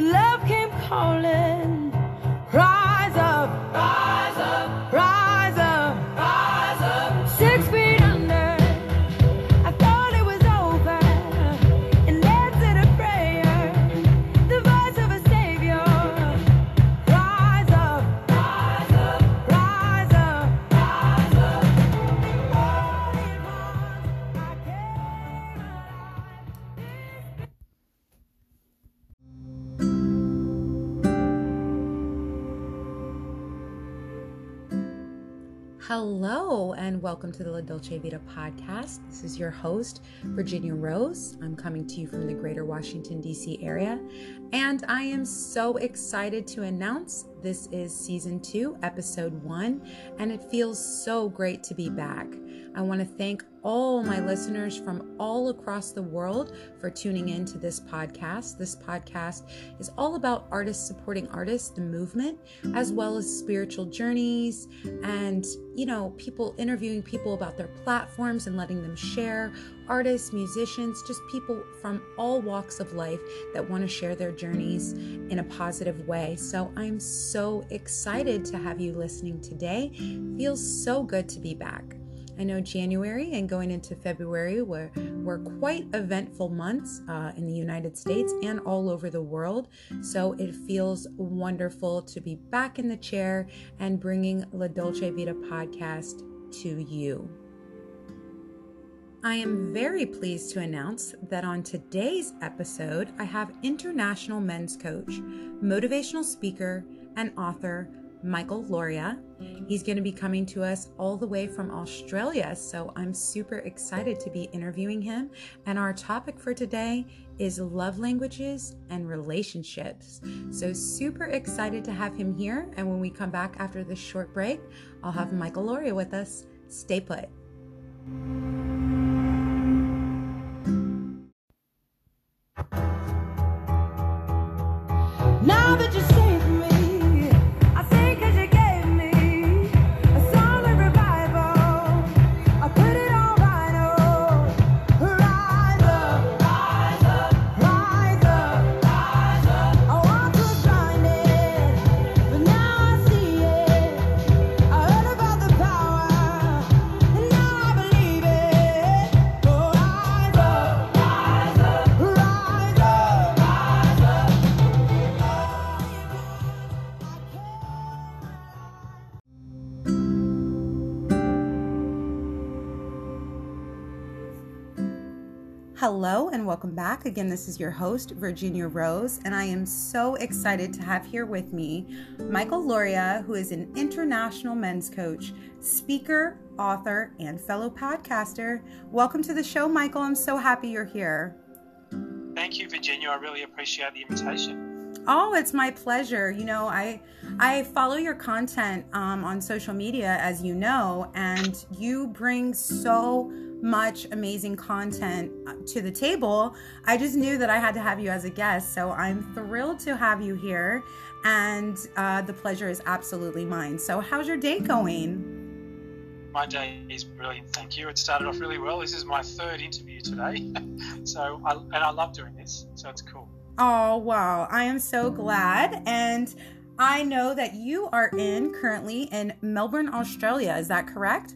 love came calling. Hello, and welcome to the La Dolce Vita podcast. This is your host, Virginia Rose. I'm coming to you from the greater Washington, D.C. area, and I am so excited to announce this is season two, episode one, and it feels so great to be back. I want to thank all my listeners from all across the world for tuning in to this podcast. This podcast is all about artists supporting artists, the movement, as well as spiritual journeys and, you know, people interviewing people about their platforms and letting them share, artists, musicians, just people from all walks of life that want to share their journeys in a positive way. So I'm so excited to have you listening today. Feels so good to be back. I know January and going into February were, were quite eventful months uh, in the United States and all over the world. So it feels wonderful to be back in the chair and bringing La Dolce Vita podcast to you. I am very pleased to announce that on today's episode, I have international men's coach, motivational speaker, and author Michael Lauria. He's going to be coming to us all the way from Australia, so I'm super excited to be interviewing him. And our topic for today is love languages and relationships. So, super excited to have him here. And when we come back after this short break, I'll have Michael Lauria with us. Stay put. Now that you Hello and welcome back. Again, this is your host, Virginia Rose, and I am so excited to have here with me Michael Lauria, who is an international men's coach, speaker, author, and fellow podcaster. Welcome to the show, Michael. I'm so happy you're here. Thank you, Virginia. I really appreciate the invitation. Oh, it's my pleasure. You know, I I follow your content um, on social media, as you know, and you bring so much amazing content uh, to the table. I just knew that I had to have you as a guest, so I'm thrilled to have you here, and uh, the pleasure is absolutely mine. So, how's your day going? My day is brilliant. Thank you. It started off really well. This is my third interview today, so I, and I love doing this. So it's cool. Oh, wow. I am so glad. And I know that you are in currently in Melbourne, Australia. Is that correct?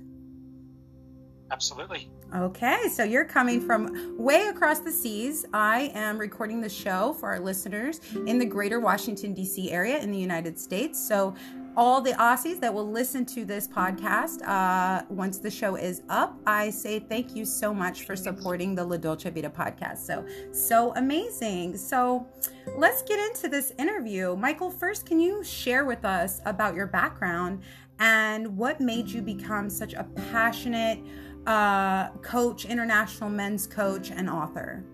Absolutely. Okay, so you're coming from way across the seas. I am recording the show for our listeners in the greater Washington, D.C. area in the United States. So, all the Aussies that will listen to this podcast uh, once the show is up, I say thank you so much for supporting the La Dolce Vita podcast. So, so amazing. So, let's get into this interview. Michael, first, can you share with us about your background and what made you become such a passionate uh, coach, international men's coach, and author?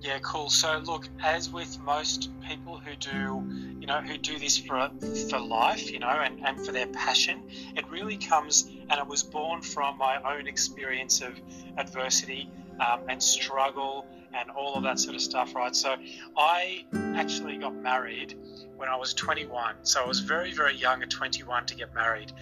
Yeah, cool. So look, as with most people who do, you know, who do this for for life, you know, and, and for their passion, it really comes and it was born from my own experience of adversity um, and struggle and all of that sort of stuff, right? So I actually got married when I was 21. So I was very, very young at 21 to get married.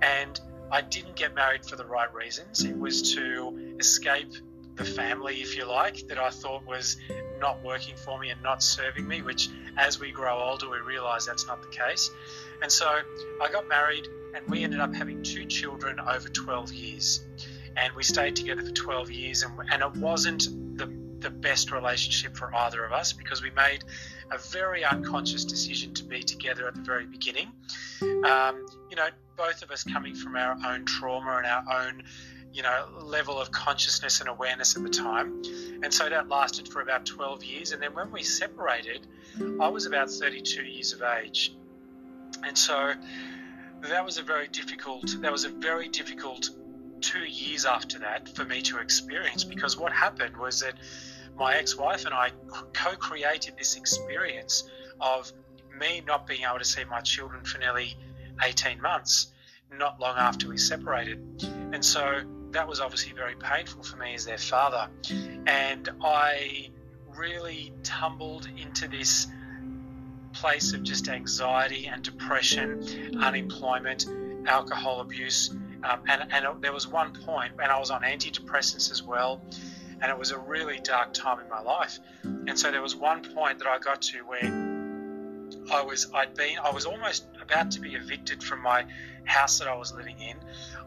And I didn't get married for the right reasons. It was to escape the family, if you like, that I thought was not working for me and not serving me, which as we grow older, we realize that's not the case. And so I got married and we ended up having two children over 12 years. And we stayed together for 12 years, and, and it wasn't the, the best relationship for either of us because we made a very unconscious decision to be together at the very beginning. Um, you know, both of us coming from our own trauma and our own you know, level of consciousness and awareness at the time. And so that lasted for about 12 years. And then when we separated, I was about 32 years of age. And so that was a very difficult, that was a very difficult two years after that for me to experience because what happened was that my ex-wife and I co-created this experience of me not being able to see my children for nearly 18 months, not long after we separated. And so that was obviously very painful for me as their father. And I really tumbled into this place of just anxiety and depression, unemployment, alcohol abuse. Um, and, and there was one point, and I was on antidepressants as well, and it was a really dark time in my life. And so there was one point that I got to where I was I'd been I was almost about to be evicted from my house that I was living in.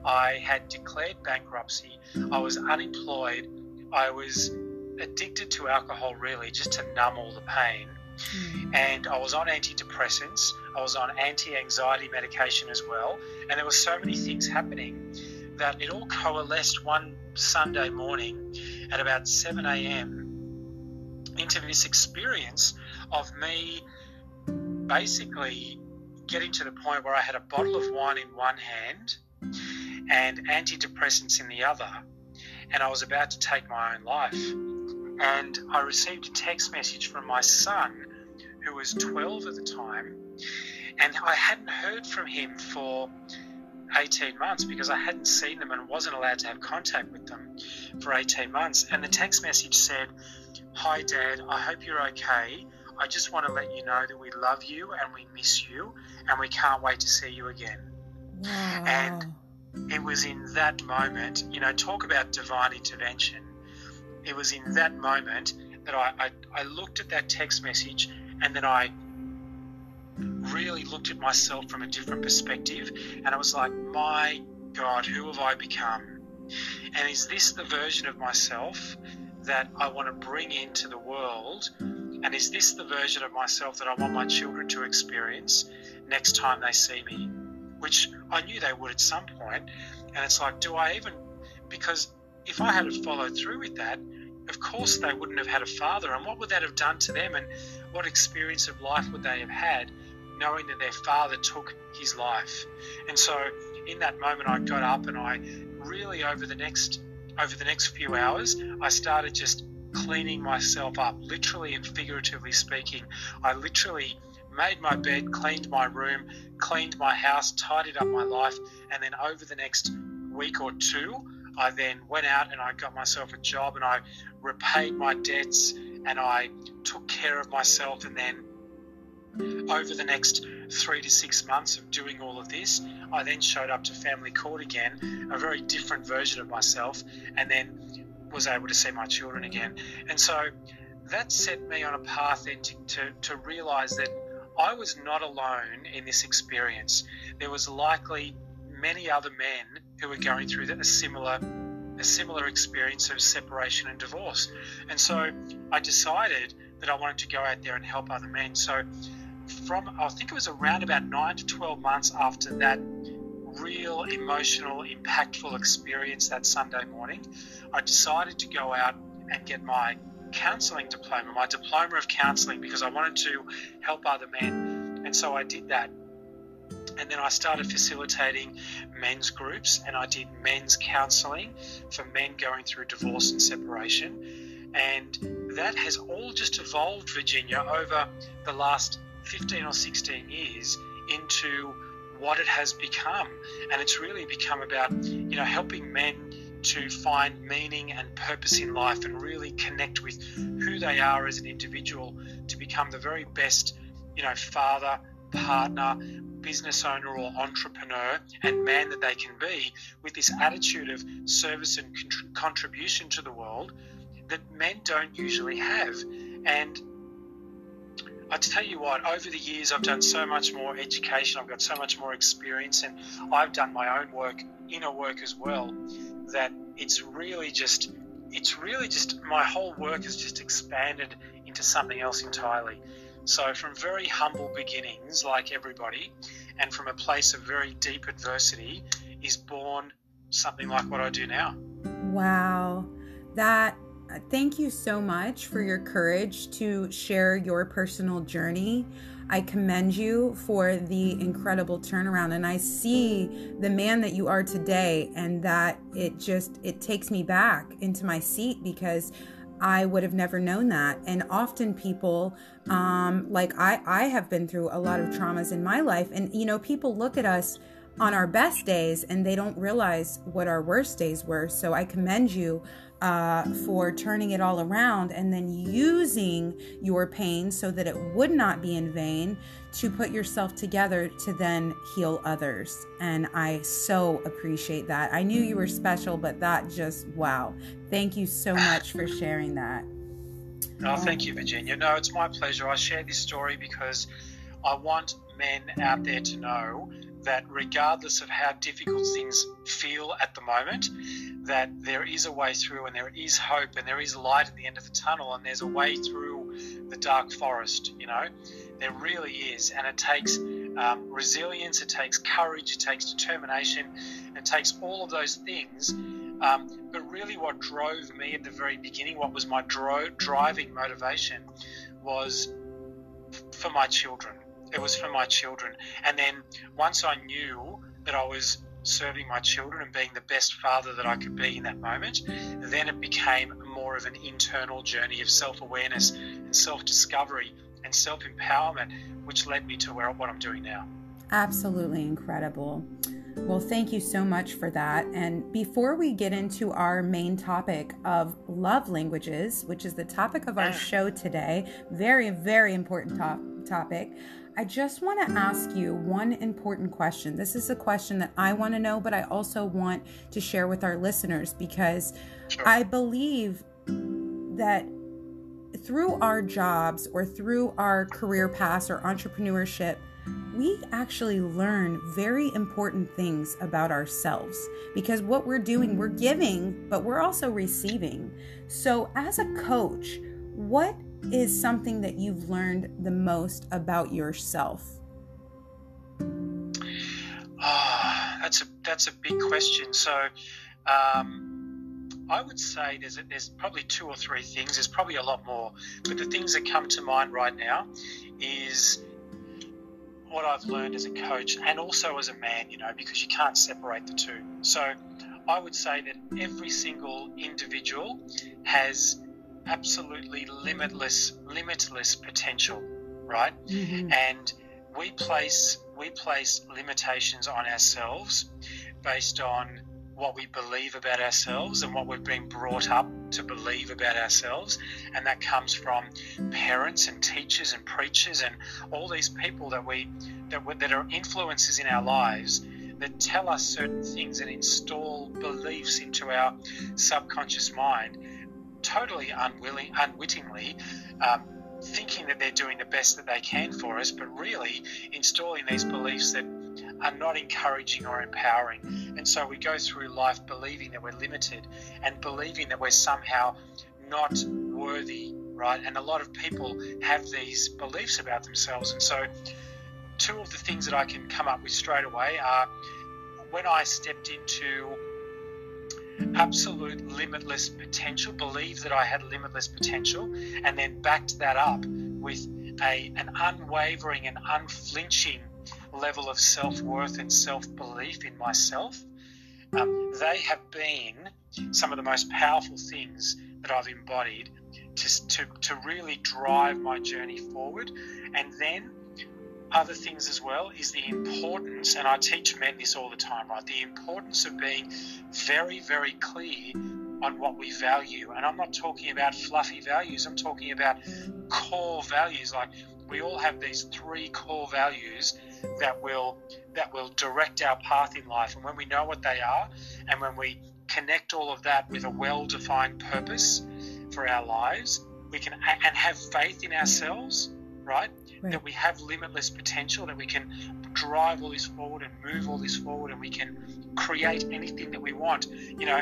I had declared bankruptcy. I was unemployed. I was addicted to alcohol really just to numb all the pain. Hmm. And I was on antidepressants. I was on anti-anxiety medication as well. And there were so many things happening that it all coalesced one Sunday morning at about 7 a.m. into this experience of me basically getting to the point where I had a bottle of wine in one hand and antidepressants in the other, and I was about to take my own life. And I received a text message from my son, who was 12 at the time, and I hadn't heard from him for 18 months because I hadn't seen them and wasn't allowed to have contact with them for 18 months. And the text message said, Hi, Dad, I hope you're okay. I just want to let you know that we love you and we miss you and we can't wait to see you again. Wow. And it was in that moment, you know, talk about divine intervention. It was in that moment that I, I, I looked at that text message and then I really looked at myself from a different perspective and I was like, my God, who have I become? And is this the version of myself that I want to bring into the world? And is this the version of myself that I want my children to experience next time they see me? Which I knew they would at some point. And it's like, do I even, because if I had followed through with that, of course they wouldn't have had a father. And what would that have done to them? And what experience of life would they have had knowing that their father took his life? And so in that moment, I got up and I really, over the next over the next few hours, I started just cleaning myself up, literally and figuratively speaking. I literally made my bed, cleaned my room, cleaned my house, tidied up my life, and then over the next week or two, I then went out and I got myself a job and I repaid my debts and I took care of myself. And then over the next three to six months of doing all of this, I then showed up to family court again, a very different version of myself, and then was able to see my children again. And so that set me on a path then to, to, to realize that I was not alone in this experience. There was likely many other men who were going through a similar a similar experience of separation and divorce. And so I decided that I wanted to go out there and help other men. So from I think it was around about nine to twelve months after that real emotional, impactful experience that Sunday morning, I decided to go out and get my counselling diploma, my diploma of counselling, because I wanted to help other men. And so I did that. And then I started facilitating men's groups and I did men's counselling for men going through divorce and separation. And that has all just evolved, Virginia, over the last 15 or 16 years into what it has become. And it's really become about, you know, helping men to find meaning and purpose in life and really connect with who they are as an individual to become the very best, you know, father, partner, business owner, or entrepreneur and man that they can be with this attitude of service and contribution to the world that men don't usually have. And I tell you what, over the years, I've done so much more education, I've got so much more experience, and I've done my own work, inner work as well, that it's really just, it's really just, my whole work has just expanded into something else entirely. So, from very humble beginnings, like everybody, and from a place of very deep adversity, is born something like what I do now. Wow. That thank you so much for your courage to share your personal journey. I commend you for the incredible turnaround and I see the man that you are today and that it just it takes me back into my seat because I would have never known that. And often people, um, like I, I have been through a lot of traumas in my life, and you know, people look at us on our best days and they don't realize what our worst days were. So I commend you uh, for turning it all around and then using your pain so that it would not be in vain to put yourself together to then heal others. And I so appreciate that. I knew you were special, but that just, wow. Thank you so much for sharing that. Oh, thank you, Virginia. No, it's my pleasure. I share this story because I want men out there to know that regardless of how difficult things feel at the moment, that there is a way through and there is hope and there is light at the end of the tunnel and there's a way through the dark forest, you know. There really is. And it takes um, resilience, it takes courage, it takes determination, it takes all of those things. Um, but really, what drove me at the very beginning, what was my dro- driving motivation, was f- for my children. It was for my children. And then once I knew that I was serving my children and being the best father that I could be in that moment, then it became more of an internal journey of self awareness and self discovery and self empowerment, which led me to where what I'm doing now. Absolutely incredible. Well, thank you so much for that. And before we get into our main topic of love languages, which is the topic of our mm. show today, very, very important top- topic, I just want to ask you one important question. This is a question that I want to know, but I also want to share with our listeners because Sure. I believe that through our jobs or through our career paths or entrepreneurship, we actually learn very important things about ourselves because what we're doing, we're giving, but we're also receiving. So, as a coach, what is something that you've learned the most about yourself? Ah, that's a that's a big question. So, um, I would say there's there's probably two or three things. There's probably a lot more, but the things that come to mind right now is what I've learned as a coach and also as a man. You know, because you can't separate the two. So, I would say that every single individual has absolutely limitless limitless potential, right? Mm-hmm. and we place we place limitations on ourselves based on what we believe about ourselves and what we've been brought up to believe about ourselves. And that comes from parents and teachers and preachers and all these people that we that, we, that are influences in our lives that tell us certain things and install beliefs into our subconscious mind totally unwilling unwittingly um, thinking that they're doing the best that they can for us, but really installing these beliefs that are not encouraging or empowering. And so we go through life believing that we're limited and believing that we're somehow not worthy, right? And a lot of people have these beliefs about themselves. And so, two of the things that I can come up with straight away are when I stepped into absolute limitless potential, believed that I had limitless potential, and then backed that up with a, an unwavering and unflinching level of self worth and self belief in myself. Um, they have been some of the most powerful things that I've embodied to, to, to really drive my journey forward. And then other things as well is the importance, and I teach men this all the time, right? The importance of being very, very clear on what we value. And I'm not talking about fluffy values, I'm talking about core values like we all have these three core values that will that will direct our path in life. And when we know what they are, and when we connect all of that with a well-defined purpose for our lives, we can and have faith in ourselves, right? Right. That we have limitless potential, that we can drive all this forward and move all this forward, and we can create anything that we want. You know,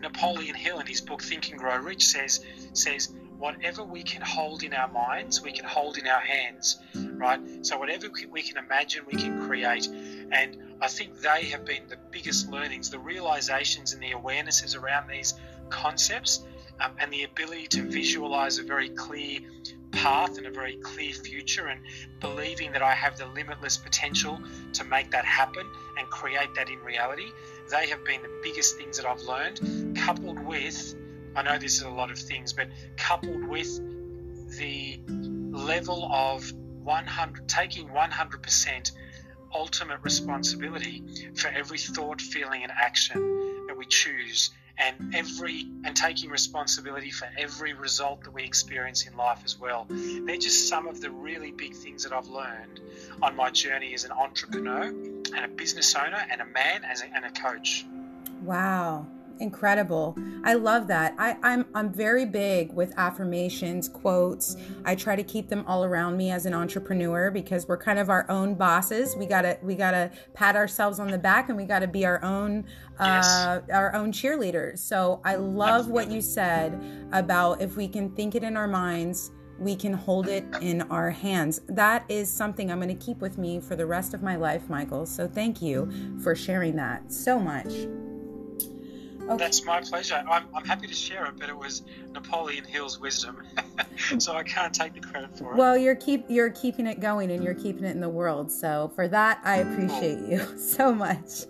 Napoleon Hill in his book Think and Grow Rich says says whatever we can hold in our minds, we can hold in our hands, right? So whatever we- can imagine, we can create. And I think they have been the biggest learnings, the realizations and the awarenesses around these concepts, um, and the ability to visualize a very clear path and a very clear future, and believing that I have the limitless potential to make that happen and create that in reality. They have been the biggest things that I've learned, coupled with, I know this is a lot of things, but coupled with the level of 100, taking 100% ultimate responsibility for every thought, feeling, and action that we choose, and every and taking responsibility for every result that we experience in life as well. They're just some of the really big things that I've learned on my journey as an entrepreneur and a business owner and a man as a, and a coach. Wow. Incredible. I love that. I, I'm I'm very big with affirmations, quotes. I try to keep them all around me as an entrepreneur because we're kind of our own bosses. We gotta we gotta pat ourselves on the back and we gotta be our own uh, our own cheerleaders. So I love what you said about if we can think it in our minds, we can hold it in our hands. That is something I'm going to keep with me for the rest of my life, Michael. So thank you for sharing that so much. Okay. That's my pleasure. I'm, I'm happy to share it, but it was Napoleon Hill's wisdom, so I can't take the credit for it. Well, you're keep you're keeping it going and you're keeping it in the world. So for that, I appreciate you so much.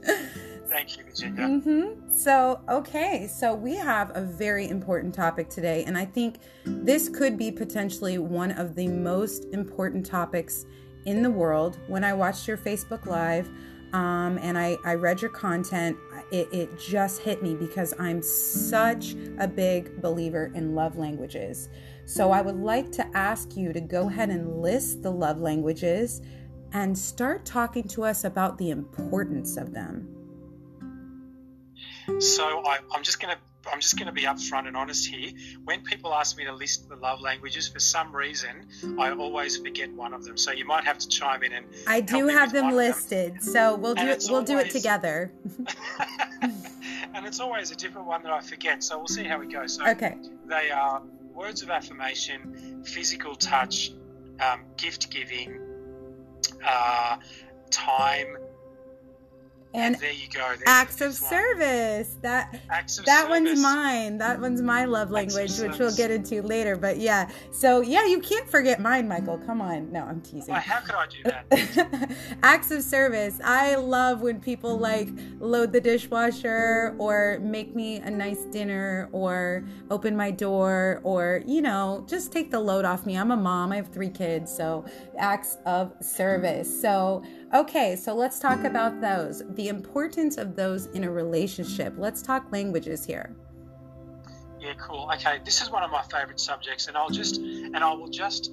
Thank you, Virginia. hmm So, okay, so we have a very important topic today, and I think this could be potentially one of the most important topics in the world. When I watched your Facebook Live um, and I, I read your content, it, it just hit me because I'm such a big believer in love languages. So, I would like to ask you to go ahead and list the love languages and start talking to us about the importance of them. So I, I'm just gonna I'm just gonna be upfront and honest here. When people ask me to list the love languages, for some reason I always forget one of them. So you might have to chime in and I do have them of them. listed, so we'll do it. We'll do it together. and it's always a different one that I forget. So we'll see how we go. So Okay. they are words of affirmation, physical touch, um, gift giving, uh, time, and, there you go. There's- acts of one. service. That of that one's mine. That one's my love language, which we'll get into later. But yeah, so yeah, you can't forget mine, Michael. Come on. No, I'm teasing. Why, how could I do that? acts of service. I love when people like load the dishwasher or make me a nice dinner or open my door or, you know, just take the load off me. I'm a mom, I have three kids, so acts of service. So, okay, so let's talk about those. The importance of those in a relationship. Let's talk languages here. Yeah, cool. Okay, this is one of my favourite subjects, and I'll just and I will just,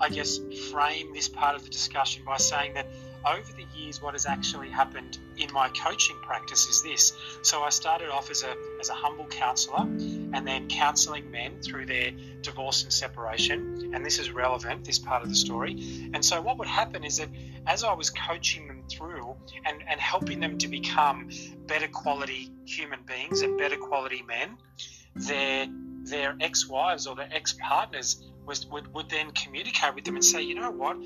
I guess, frame this part of the discussion by saying that over the years, what has actually happened in my coaching practice is this. So I started off as a as a humble counsellor, and then counselling men through their divorce and separation. And this is relevant, this part of the story. And so what would happen is that as I was coaching them through and, and helping them to become better quality human beings and better quality men, their their ex-wives or their ex-partners was would, would then communicate with them and say, you know what,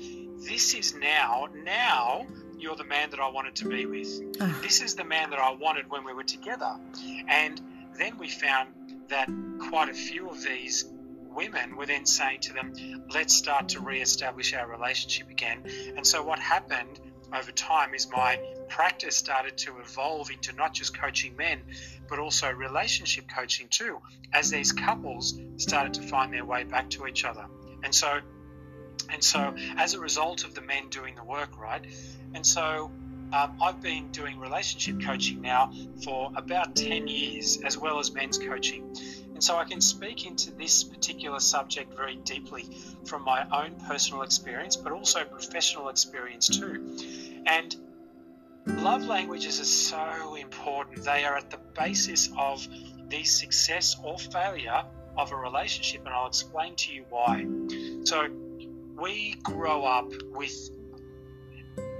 this is now now you're the man that I wanted to be with. Ah. This is the man that I wanted when we were together. And then we found that quite a few of these women were then saying to them, let's start to re-establish our relationship again. And so what happened over time is my practice started to evolve into not just coaching men, but also relationship coaching too, as these couples started to find their way back to each other. And so, and so as a result of the men doing the work, right? And so um, I've been doing relationship coaching now for about 10 years, as well as men's coaching. And so I can speak into this particular subject very deeply from my own personal experience, but also professional experience too. And love languages are so important. They are at the basis of the success or failure of a relationship, and I'll explain to you why. So, we grow up with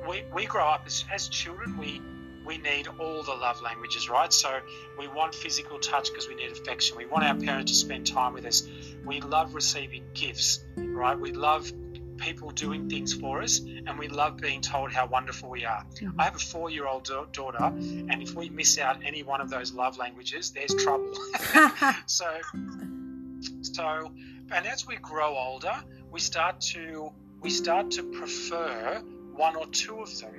we, we grow up as, as children we we need all the love languages right? So we want physical touch because we need affection. We want our parents to spend time with us. We love receiving gifts right? We love people doing things for us and we love being told how wonderful we are. Mm-hmm. I have a four year old da- daughter and if we miss out any one of those love languages there's trouble. So so and as we grow older we start to we start to prefer one or two of them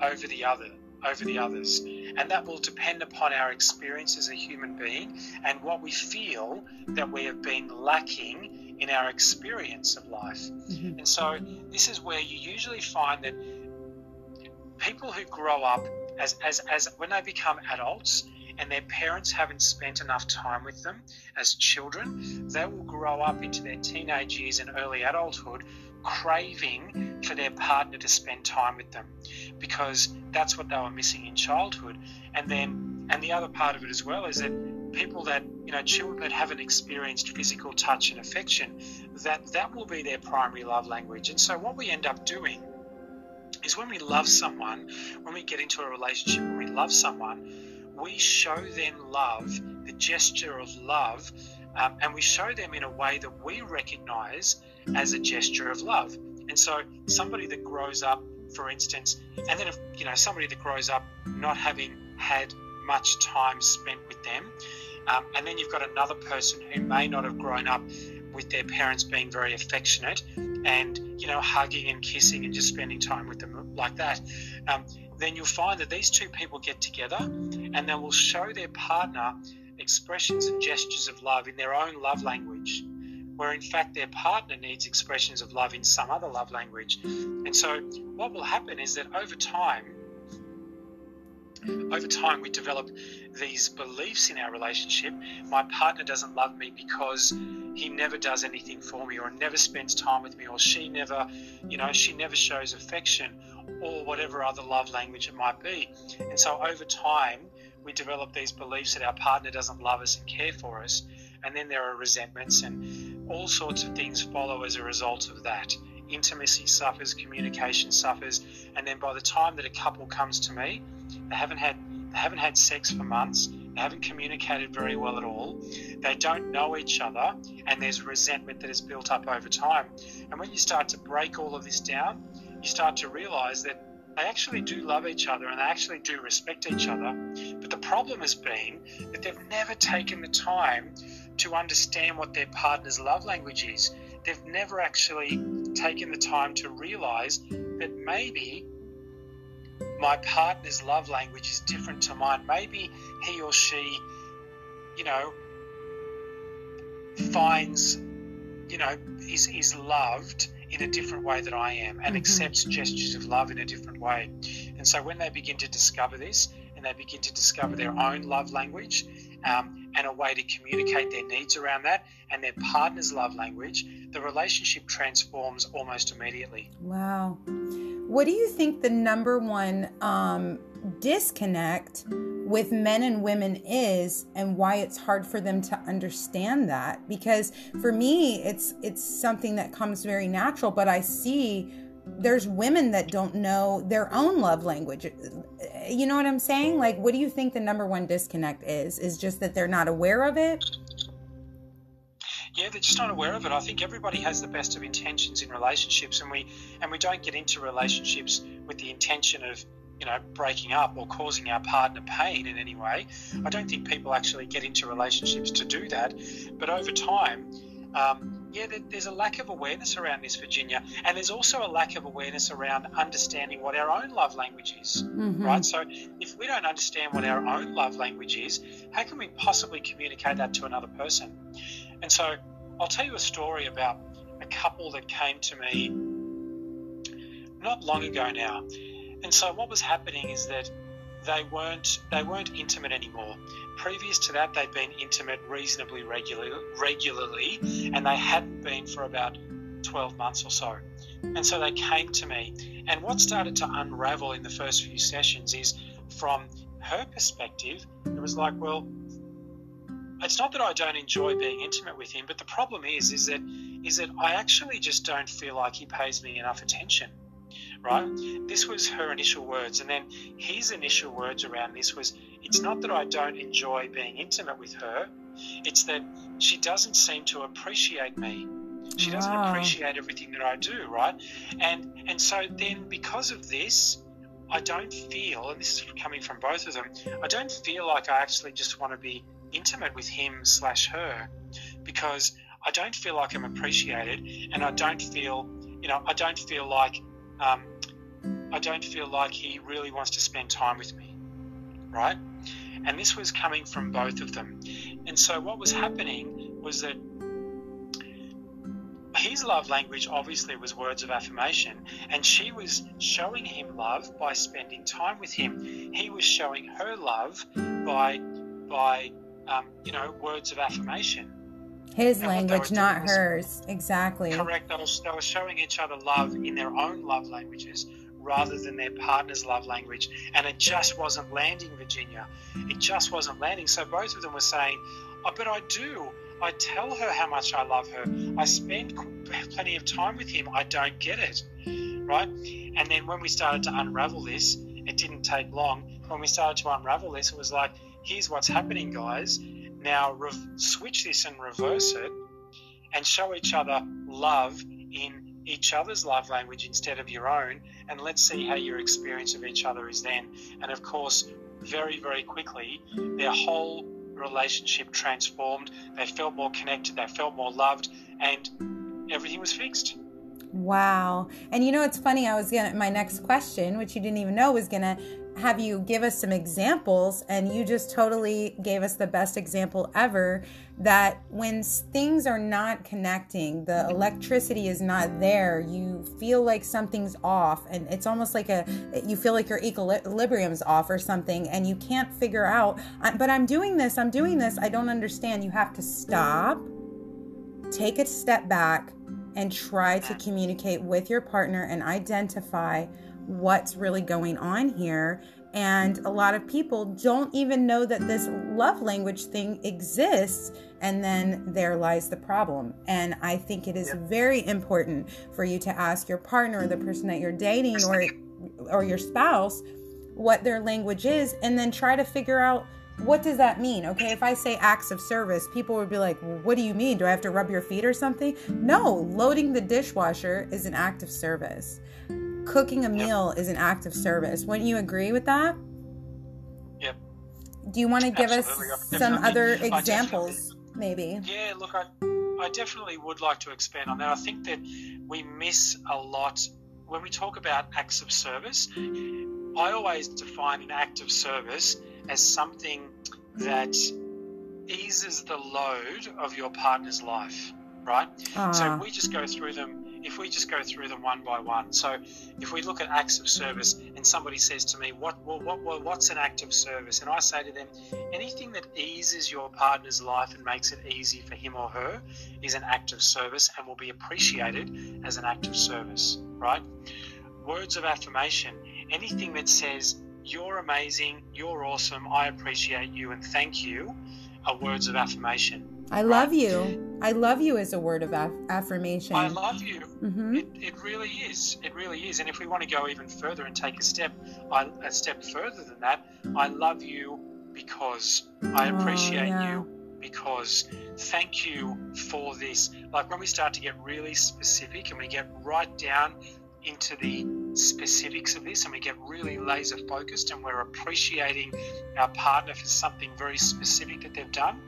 over the other over the others and that will depend upon our experience as a human being and what we feel that we have been lacking in our experience of life Mhm. and so this is where you usually find that people who grow up as, as, as when they become adults and their parents haven't spent enough time with them as children, they will grow up into their teenage years and early adulthood craving for their partner to spend time with them because that's what they were missing in childhood. And then, and the other part of it as well is that people that, you know, children that haven't experienced physical touch and affection, that that will be their primary love language. And so what we end up doing is when we love someone, when we get into a relationship, when we love someone, we show them love, the gesture of love, um, and we show them in a way that we recognize as a gesture of love. And so, somebody that grows up, for instance, and then if you know somebody that grows up not having had much time spent with them, um, and then you've got another person who may not have grown up with their parents being very affectionate and you know hugging and kissing and just spending time with them like that. Um, then you'll find that these two people get together and they will show their partner expressions and gestures of love in their own love language, where in fact their partner needs expressions of love in some other love language. And so, what will happen is that over time, over time, we develop these beliefs in our relationship. My partner doesn't love me because he never does anything for me, or never spends time with me, or she never, you know, she never shows affection, or whatever other love language it might be. And so, over time, we develop these beliefs that our partner doesn't love us and care for us. And then there are resentments, and all sorts of things follow as a result of that. Intimacy suffers, communication suffers, and then by the time that a couple comes to me, they haven't had they haven't had sex for months. They haven't communicated very well at all. They don't know each other, and there's resentment that is built up over time. And when you start to break all of this down, you start to realize that they actually do love each other and they actually do respect each other. But the problem has been that they've never taken the time to understand what their partner's love language is. They've never actually taken the time to realize that maybe my partner's love language is different to mine. Maybe he or she, you know, finds, you know, is, is loved in a different way that I am and Mhm. accepts gestures of love in a different way. And so when they begin to discover this and they begin to discover their own love language um, and a way to communicate their needs around that and their partner's love language, the relationship transforms almost immediately. Wow. What do you think the number one um, disconnect with men and women is, and why it's hard for them to understand that? Because for me, it's it's something that comes very natural, but I see there's women that don't know their own love language. You know what I'm saying? Like, what do you think the number one disconnect is? Is just that they're not aware of it? yeah, they're just not aware of it. I think everybody has the best of intentions in relationships, and we and we don't get into relationships with the intention of you know breaking up or causing our partner pain in any way. I don't think people actually get into relationships to do that, but over time. Um, yeah, there, there's a lack of awareness around this, Virginia, and there's also a lack of awareness around understanding what our own love language is Mhm. right? So if we don't understand what our own love language is, how can we possibly communicate that to another person? And so I'll tell you a story about a couple that came to me not long ago now. And so what was happening is that they weren't they weren't intimate anymore. Previous to that, they'd been intimate reasonably regularly, regularly, and they hadn't been for about 12 months or so. And so they came to me, and what started to unravel in the first few sessions is from her perspective, it was like, well, it's not that I don't enjoy being intimate with him, but the problem is, is that is that I actually just don't feel like he pays me enough attention. Right? This was her initial words, and then his initial words around this was, it's not that I don't enjoy being intimate with her, it's that she doesn't seem to appreciate me. She doesn't Wow. appreciate everything that I do, right? And and so then because of this, I don't feel, and this is coming from both of them, I don't feel like I actually just want to be intimate with him slash her because I don't feel like I'm appreciated and I don't feel, you know, I don't feel like, um, I don't feel like he really wants to spend time with me, right? And this was coming from both of them. And so what was happening was that his love language obviously was words of affirmation, and she was showing him love by spending time with him. He was showing her love by, by, um, you know, words of affirmation. His language, not hers. Exactly. Correct. They were, they were showing each other love in their own love languages rather than their partner's love language. And it just wasn't landing, Virginia. It just wasn't landing. So both of them were saying, oh, but I do. I tell her how much I love her. I spend plenty of time with him. I don't get it. Right? And then when we started to unravel this, it didn't take long. When we started to unravel this, it was like, here's what's happening, guys. Now rev- switch this and reverse it and show each other love in each other's love language instead of your own, and let's see how your experience of each other is then. And of course, very, very quickly, their whole relationship transformed. They felt more connected, they felt more loved, and everything was fixed. Wow. And you know it's funny? I was gonna my next question, which you didn't even know, was gonna have you give us some examples, and you just totally gave us the best example ever. That when things are not connecting, the electricity is not there, you feel like something's off, and it's almost like a you feel like your equilibrium's off or something, and you can't figure out. But I'm doing this. I'm doing this. I don't understand. You have to stop take a step back and try to communicate with your partner and identify what's really going on here. And a lot of people don't even know that this love language thing exists. And then there lies the problem. And I think it is very important for you to ask your partner or the person that you're dating or or your spouse what their language is and then try to figure out what does that mean? Okay, if I say acts of service, people would be like, well, what do you mean? Do I have to rub your feet or something? No, loading the dishwasher is an act of service. Cooking a meal is an act of service. Wouldn't you agree with that? Yep. Do you want to give Absolutely, us some other examples, maybe? Yeah, look, I, I definitely would like to expand on that. I think that we miss a lot when we talk about acts of service. I always define an act of service as something that eases the load of your partner's life, right? So Ah. we just go through them, if we just go through them one by one. So if we look at acts of service, and somebody says to me, "What, well, what, well, what's an act of service?" and I say to them, anything that eases your partner's life and makes it easy for him or her is an act of service and will be appreciated as an act of service, right? Words of affirmation, anything that says, You're amazing, you're awesome, I appreciate you, and thank you, are words of affirmation. I love you. I love you is a word of aff- affirmation. I love you. hmm It, it really is. It really is. And if we want to go even further and take a step, I, a step further than that, I love you because I Oh, appreciate yeah. you because thank you for this. Like when we start to get really specific and we get right down into the specifics of this and we get really laser focused and we're appreciating our partner for something very specific that they've done.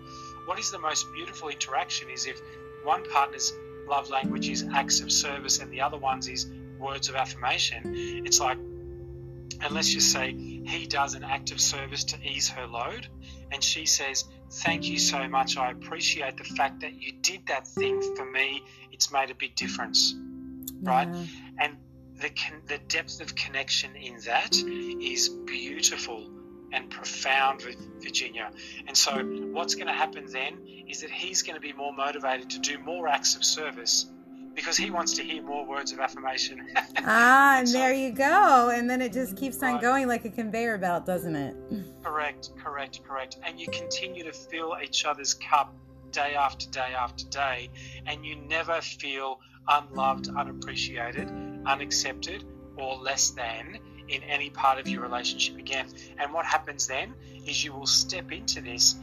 What is the most beautiful interaction is if one partner's love language is acts of service and the other one's is words of affirmation. It's like, and let's just say he does an act of service to ease her load, and she says, Thank you so much. I appreciate the fact that you did that thing for me. It's made a big difference, right? And the, the depth of connection in that is beautiful, and profound with Virginia. And so, what's going to happen then is that he's going to be more motivated to do more acts of service because he wants to hear more words of affirmation. Ah, and So- there you go. And then it just keeps on Right. going like a conveyor belt, doesn't it? correct, correct, correct. And you continue to fill each other's cup day after day after day, and you never feel unloved, unappreciated, unaccepted, or less than in any part of your relationship again. And what happens then is you will step into this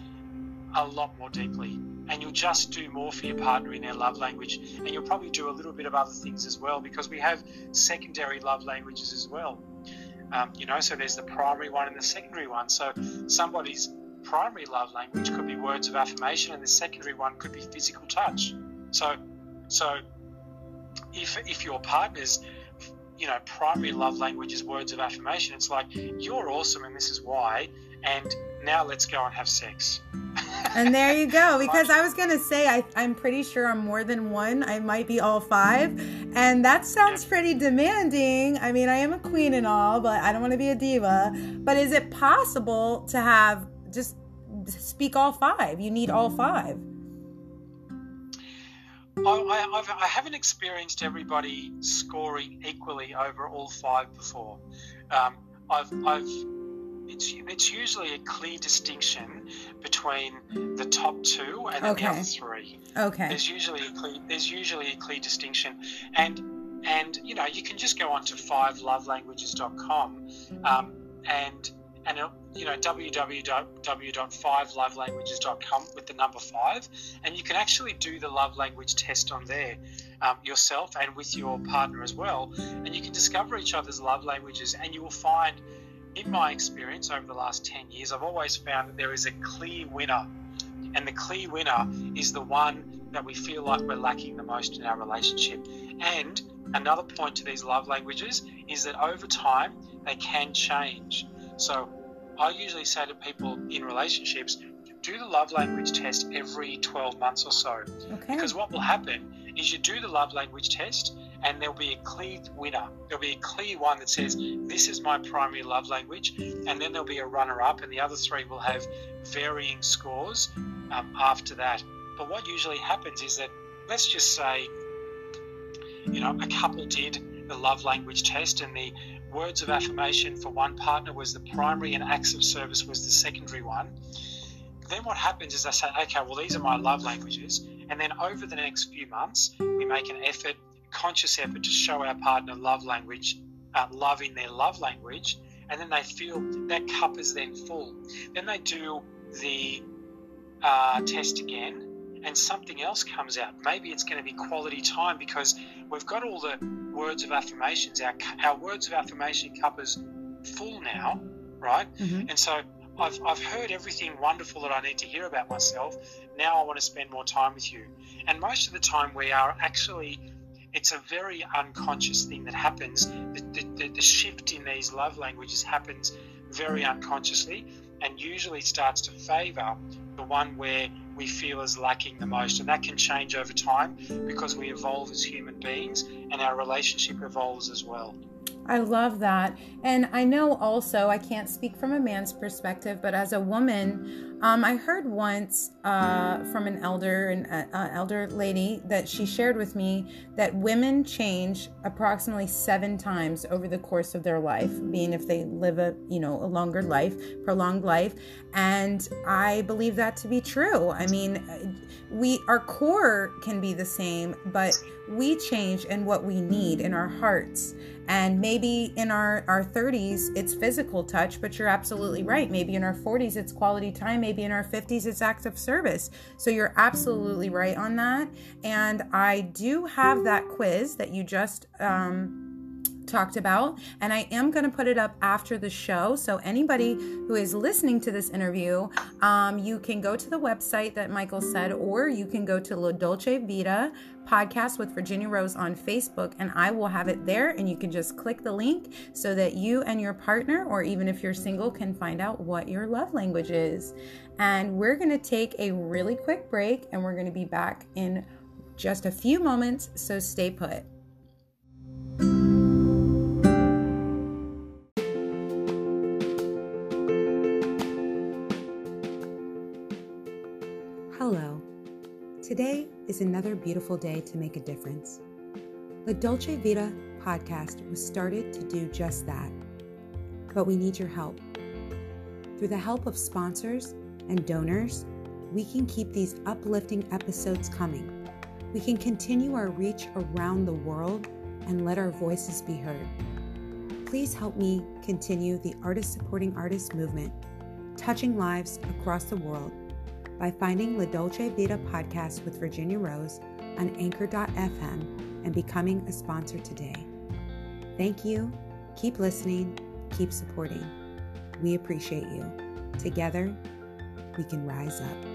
a lot more deeply. And you'll just do more for your partner in their love language. And you'll probably do a little bit of other things as well because we have secondary love languages as well. Um, you know, so there's the primary one and the secondary one. So somebody's primary love language could be words of affirmation, and the secondary one could be physical touch. So, so if if your partner's you know primary love language is words of affirmation, it's like you're awesome and this is why, and now let's go and have sex. And there you go. Because I was going to say, I, I'm pretty sure I'm more than one. I might be all five. And that sounds pretty demanding. I mean, I am a queen and all, but I don't want to be a diva. But is it possible to have just speak all five? You need all five. I, I, I've, I haven't experienced everybody scoring equally over all five before. Um, I've, I've, it's, it's usually a clear distinction between the top two and Okay. the other three. Okay. There's usually a clear, there's usually a clear distinction, and and you know you can just go on to fivelovelanguages.com um, and and you know www.5lovelanguages.com with the number five, and you can actually do the love language test on there um, yourself and with your partner as well, and you can discover each other's love languages, and you will find. In my experience over the last 10 years, I've always found that there is a clear winner and the clear winner is the one that we feel like we're lacking the most in our relationship. And another point to these love languages is that over time they can change. So I usually say to people in relationships, do the love language test every 12 months or so. Okay. Because what will happen is you do the love language test and there'll be a clear winner. There'll be a clear one that says, This is my primary love language. And then there'll be a runner up, and the other three will have varying scores um, after that. But what usually happens is that, let's just say, you know, a couple did the love language test, and the words of affirmation for one partner was the primary, and acts of service was the secondary one. Then what happens is I say, okay, well, these are my love languages. And then over the next few months, we make an effort, conscious effort to show our partner love language, uh, love in their love language. And then they feel that cup is then full. Then they do the uh, test again, and something else comes out. Maybe it's going to be quality time because we've got all the words of affirmations. Our, our words of affirmation cup is full now, right? Mhm. And so I've, I've heard everything wonderful that I need to hear about myself. Now I want to spend more time with you. And most of the time, we are actually, it's a very unconscious thing that happens. The, the, the, the shift in these love languages happens very unconsciously and usually starts to favor the one where we feel is lacking the most. And that can change over time because we evolve as human beings and our relationship evolves as well. I love that. And I know also, I can't speak from a man's perspective, but as a woman, um, I heard once uh, from an elder, an uh, uh, elder lady, that she shared with me that women change approximately seven times over the course of their life, being if they live a you know a longer life, prolonged life, and I believe that to be true. I mean, we our core can be the same, but we change in what we need in our hearts and maybe in our our 30s it's physical touch but you're absolutely right. Maybe in our 40s it's quality time. Maybe in our 50s it's acts of service. So you're absolutely right on that. And i do have that quiz that you just um talked about and i am going to put it up after the show. So anybody who is listening to this interview um, you can go to the website that michael said or you can go to la dolce vita podcast with virginia rose on facebook and i will have it there and you can just click the link so that you and your partner or even if you're single can find out what your love language is. And we're going to take a really quick break and we're going to be back in just a few moments so stay put is another beautiful day to make a difference. The Dolce Vita podcast was started to do just that. But we need your help. Through the help of sponsors and donors, we can keep these uplifting episodes coming. We can continue our reach around the world and let our voices be heard. Please help me continue the artist supporting artist movement, touching lives across the world by finding La Dolce Vita podcast with Virginia Rose on anchor.fm and becoming a sponsor today. Thank you. Keep listening. Keep supporting. We appreciate you. Together, we can rise up.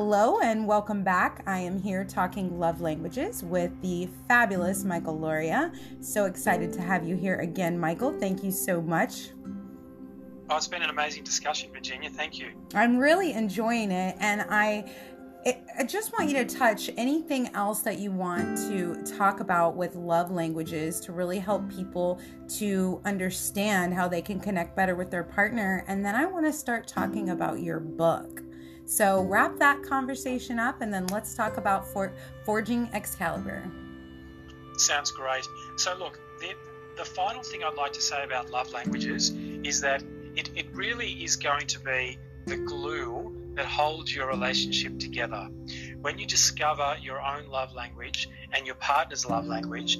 Hello and welcome back. I am here talking love languages with the fabulous Michael Lauria. So excited to have you here again, Michael. Thank you so much. Oh, it's been an amazing discussion, Virginia. Thank you. I'm really enjoying it, and I, I just want you to touch anything else that you want to talk about with love languages to really help people to understand how they can connect better with their partner. And then I want to start talking about your book. So wrap that conversation up, and then let's talk about for, forging Excalibur. Sounds great. So, look, the, the final thing I'd like to say about love languages is that it, it really is going to be the glue that holds your relationship together. When you discover your own love language and your partner's love language,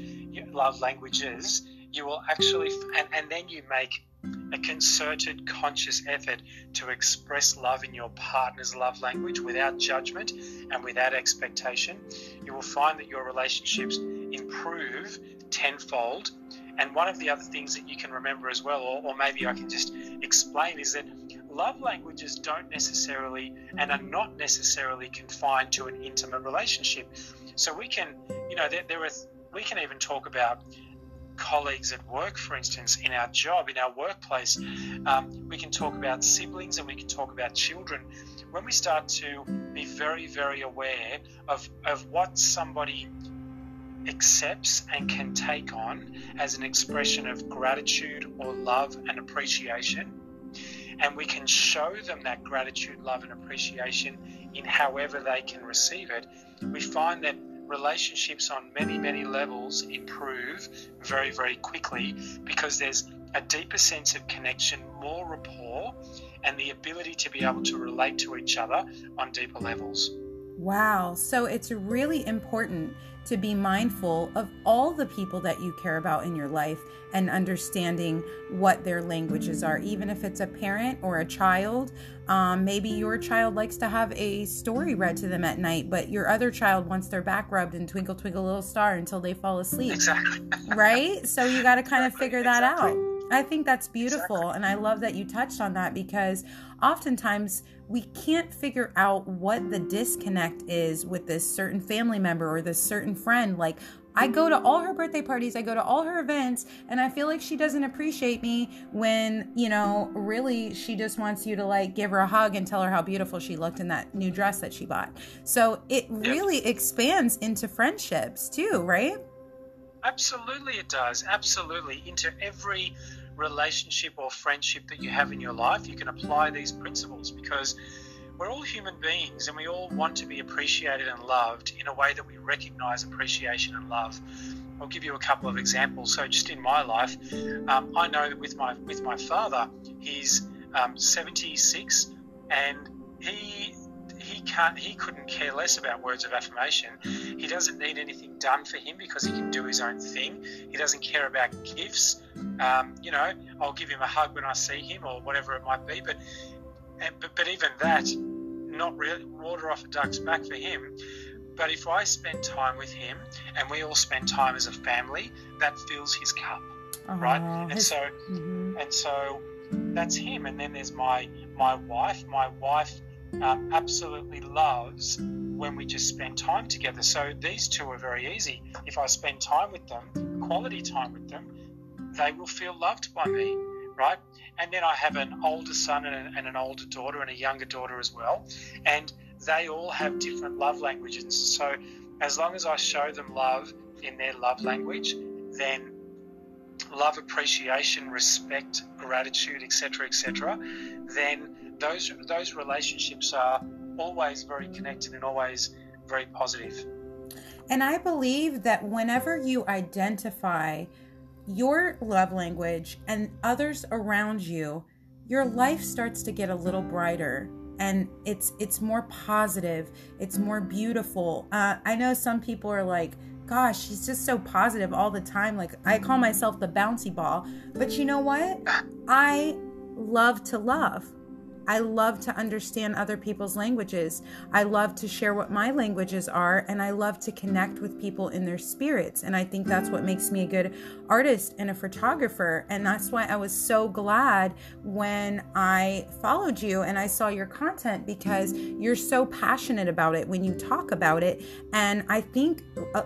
love languages, you will actually, and, and then you make a concerted, conscious effort to express love in your partner's love language without judgment and without expectation, you will find that your relationships improve tenfold. And one of the other things that you can remember as well, or, or maybe I can just explain, is that love languages don't necessarily and are not necessarily confined to an intimate relationship. So we can, you know, there, there are, we can even talk about colleagues at work, for instance, in our job, in our workplace. Um, we can talk about siblings and we can talk about children. When we start to be very, very aware of, of what somebody accepts and can take on as an expression of gratitude or love and appreciation, and we can show them that gratitude, love, and appreciation in however they can receive it, we find that relationships on many, many levels improve very, very quickly because there's a deeper sense of connection, more rapport, and the ability to be able to relate to each other on deeper levels. Wow. So it's really important to be mindful of all the people that you care about in your life and understanding what their languages are, even if it's a parent or a child. Um, maybe your child likes to have a story read to them at night, but your other child wants their back rubbed and twinkle, twinkle, little star until they fall asleep. Exactly. right? So you got to kind of figure that Exactly. out. I think that's beautiful. And I love that you touched on that because oftentimes we can't figure out what the disconnect is with this certain family member or this certain friend. Like, I go to all her birthday parties, I go to all her events, and I feel like she doesn't appreciate me when, you know, really she just wants you to like give her a hug and tell her how beautiful she looked in that new dress that she bought. So it really expands into friendships too, right? Absolutely, it does. Absolutely. Into every relationship or friendship that you have in your life, you can apply these principles because we're all human beings and we all want to be appreciated and loved in a way that we recognize appreciation and love. I'll give you a couple of examples. So, just in my life, um, I know that with my with my father, he's um, 76 and he he can't he couldn't care less about words of affirmation he doesn't need anything done for him because he can do his own thing he doesn't care about gifts um, you know i'll give him a hug when i see him or whatever it might be but and, but, but even that not really water off a duck's back for him but if i spend time with him and we all spend time as a family that fills his cup right and so Mhm. and so that's him. And then there's my my wife. My wife um, absolutely loves when we just spend time together. So these two are very easy. If I spend time with them, quality time with them, they will feel loved by me, right? And then I have an older son and, an- and an older daughter and a younger daughter as well, and they all have different love languages. So as long as I show them love in their love language, then love, appreciation, respect, gratitude, etc., etc., then those those relationships are always very connected and always very positive. And I believe that whenever you identify your love language and others around you, your life starts to get a little brighter and it's it's more positive, it's more beautiful. Uh, I know some people are like, gosh, she's just so positive all the time. Like I call myself the bouncy ball. But you know what? I love to love. I love to understand other people's languages. I love to share what my languages are, and I love to connect with people in their spirits. And I think that's what makes me a good artist and a photographer. And that's why I was so glad when I followed you and I saw your content because you're so passionate about it when you talk about it. And I think uh,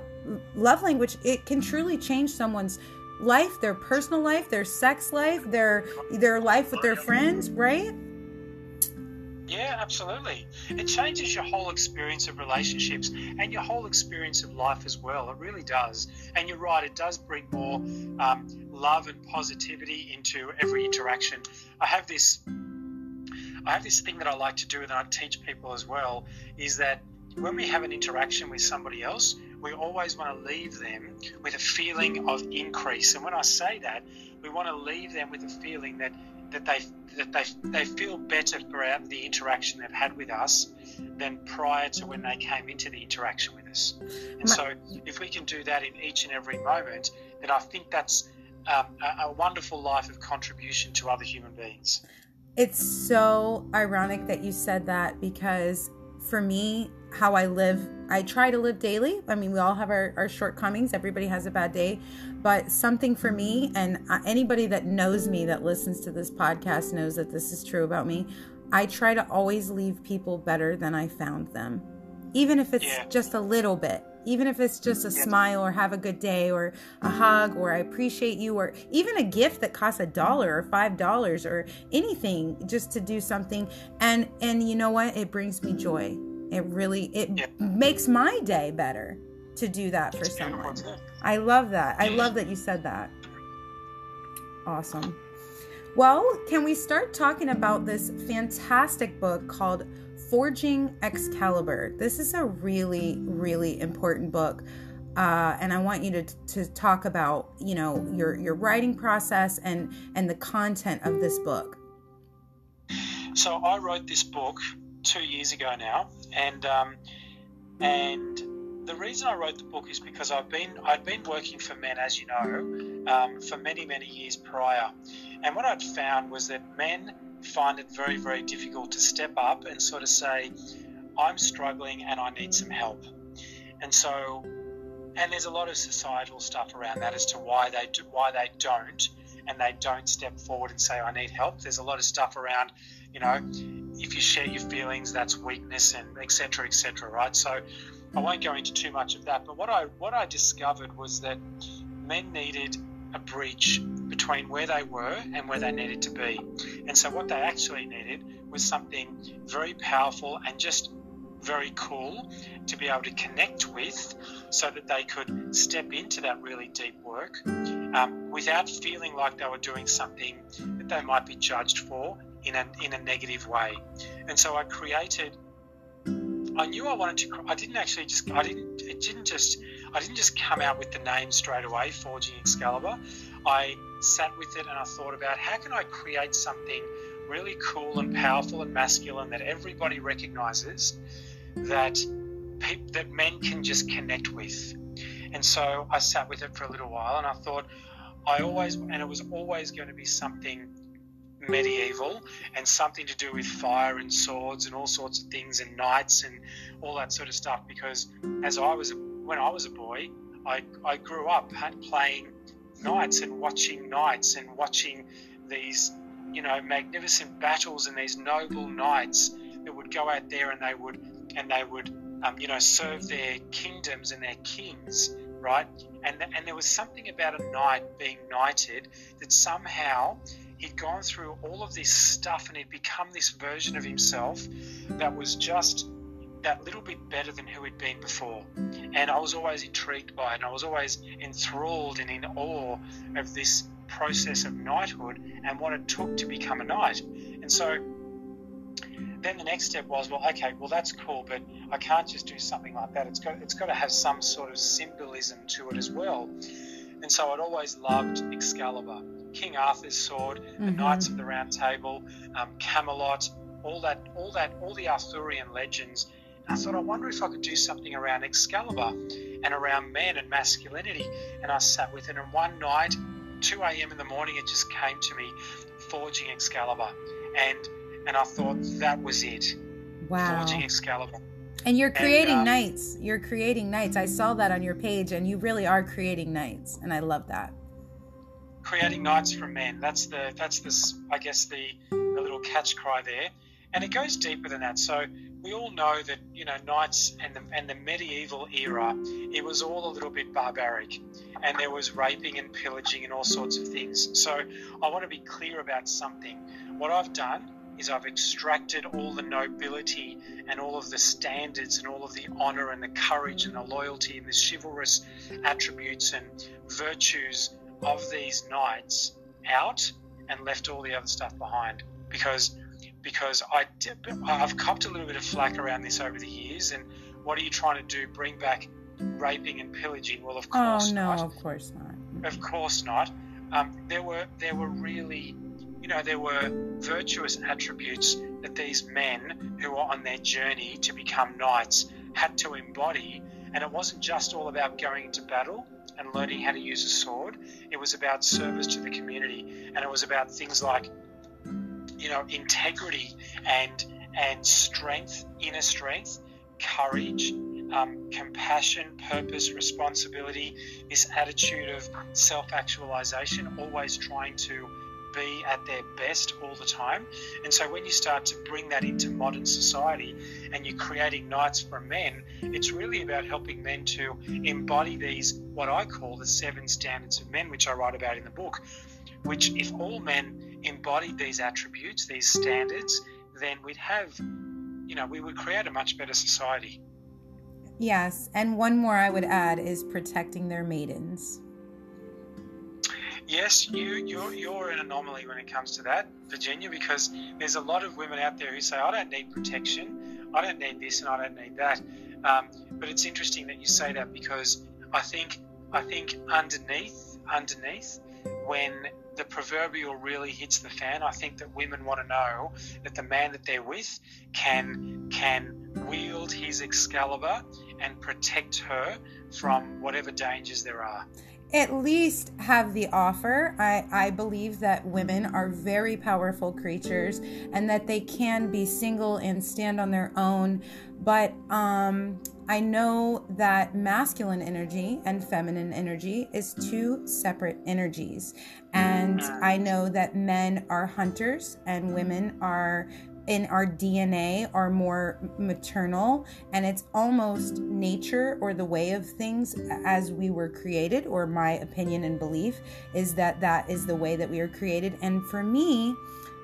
love language, it can truly change someone's life, their personal life, their sex life, their their life with their friends, right? Yeah, absolutely. It changes your whole experience of relationships and your whole experience of life as well. It really does. And you're right, it does bring more um, love and positivity into every interaction. I have this. I have this thing that I like to do, and I teach people as well, is that when we have an interaction with somebody else, we always want to leave them with a feeling of increase. And when I say that, we want to leave them with a feeling that that they that they they feel better throughout the interaction they've had with us than prior to when they came into the interaction with us. And so, if we can do that in each and every moment, then I think that's um, a, a wonderful life of contribution to other human beings. It's so ironic that you said that because for me, how I live, I try to live daily. I mean, we all have our, our shortcomings, everybody has a bad day, but something for me, and uh, anybody that knows me that listens to this podcast knows that this is true about me. I try to always leave people better than I found them, even if it's Yeah. just a little bit. Even if it's just a Yeah. smile or have a good day or a hug or I appreciate you or even a gift that costs a dollar or five dollars or anything just to do something and and you know what it brings me joy it really it Yeah. makes my day better to do that for It's beautiful, someone. i love that. I love that you said that. Awesome. Well can we start talking about this fantastic book called forging excalibur? This is a really really important book uh, and I want you to, to talk about, you know, your your writing process and and the content of this book. So I wrote this book two years ago now, and um, and the reason I wrote the book is because I've been I'd been working for men, as you know, um, for many many years prior, and what I'd found was that men find it very very difficult to step up and sort of say, I'm struggling and I need some help, and so and there's a lot of societal stuff around that as to why they do, why they don't and they don't step forward and say I need help. There's a lot of stuff around, you know, if you share your feelings, that's weakness and etc. etc. right? So I won't go into too much of that. But what I what I discovered was that men needed a bridge between where they were and where they needed to be. And so what they actually needed was something very powerful and just very cool to be able to connect with so that they could step into that really deep work um, without feeling like they were doing something that they might be judged for in a, in a negative way. And so I created. I knew I wanted to. I didn't actually just. I didn't. It didn't just. I didn't just come out with the name straight away, Forging Excalibur. I sat with it and I thought about how can I create something really cool and powerful and masculine that everybody recognizes that peop that men can just connect with. And so I sat with it for a little while and I thought I always and it was always going to be something medieval and something to do with fire and swords and all sorts of things and knights and all that sort of stuff because as I was when I was a boy I, I grew up playing knights and watching knights and watching these you know magnificent battles and these noble knights that would go out there and they would and they would um, you know serve their kingdoms and their kings right? And and there was something about a knight being knighted that somehow he'd gone through all of this stuff and he'd become this version of himself that was just that little bit better than who he'd been before. And I was always intrigued by it, and I was always enthralled and in awe of this process of knighthood and what it took to become a knight. And so then the next step was, well, okay, well that's cool, but I can't just do something like that. It's got it's got to have some sort of symbolism to it as well. And so I'd always loved Excalibur, King Arthur's sword, the Mhm. Knights of the Round Table, um, Camelot, all that, all that, all the Arthurian legends. And I thought, I wonder if I could do something around Excalibur and around men and masculinity. And I sat with it, and one night, 2 a.m. in the morning, it just came to me, forging Excalibur, and and I thought that was it, Wow. forging Excalibur. And you're creating uh, knights. You're creating knights. I saw that on your page, and you really are creating knights, and I love that. Creating knights from men. That's the that's this I guess the, the little catch cry there, and it goes deeper than that. So we all know that you know knights and the and the medieval era, it was all a little bit barbaric, and there was raping and pillaging and all sorts of things. So I want to be clear about something. What I've done is I've extracted all the nobility and all of the standards and all of the honor and the courage and the loyalty and the chivalrous attributes and virtues of these knights out and left all the other stuff behind. Because because I I've copped a little bit of flack around this over the years and what are you trying to do? Bring back raping and pillaging? Well of course Oh no, not. of course not. of course not. Um, there were there were really, you know, there were virtuous attributes that these men who were on their journey to become knights had to embody, and it wasn't just all about going into battle and learning how to use a sword. It was about service to the community, and it was about things like, you know, integrity and and strength, inner strength, courage, um, compassion, purpose, responsibility, this attitude of self actualization, always trying to be at their best all the time. And so when you start to bring that into modern society and you're creating knights for men, it's really about helping men to embody these, what I call the seven standards of men, which I write about in the book. Which, if all men embodied these attributes, these standards, then we'd have, you know, we would create a much better society. Yes, and one more I would add is protecting their maidens. Yes, you you're, you're an anomaly when it comes to that, Virginia, because there's a lot of women out there who say, "I don't need protection, I don't need this, and I don't need that." Um, but it's interesting that you say that because I think I think underneath underneath when the proverbial really hits the fan, I think that women want to know that the man that they're with can can wield his Excalibur and protect her from whatever dangers there are. At least have the offer. I, I believe that women are very powerful creatures and that they can be single and stand on their own. But um, I know that masculine energy and feminine energy is two separate energies. And I know that men are hunters and women are in our DNA are more maternal and it's almost nature or the way of things as we were created or my opinion and belief is that that is the way that we are created and for me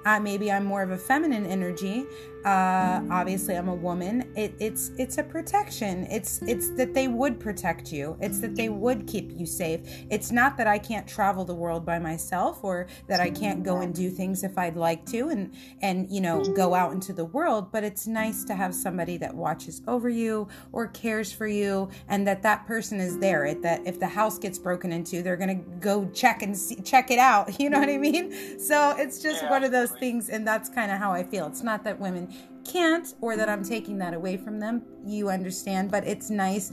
uh, maybe I'm more of a feminine energy. Uh, obviously, I'm a woman. It, it's it's a protection. It's it's that they would protect you. It's that they would keep you safe. It's not that I can't travel the world by myself or that I can't go and do things if I'd like to and and you know go out into the world. But it's nice to have somebody that watches over you or cares for you, and that that person is there. It, that if the house gets broken into, they're gonna go check and see, check it out. You know what I mean? So it's just Yeah, one of those things, and that's kind of how I feel. It's not that women can't or that I'm taking that away from them. You understand, but it's nice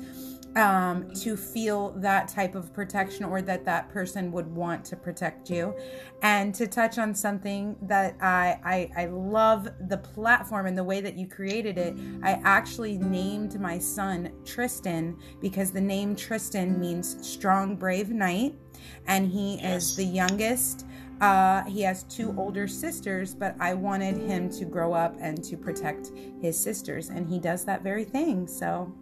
um, to feel that type of protection or that that person would want to protect you. And to touch on something that I, I, I love the platform and the way that you created it, I actually named my son Tristan because the name Tristan means strong, brave knight. And he Yes. is the youngest. Uh, he has two older sisters, but I wanted him to grow up and to protect his sisters, and he does that very thing. So,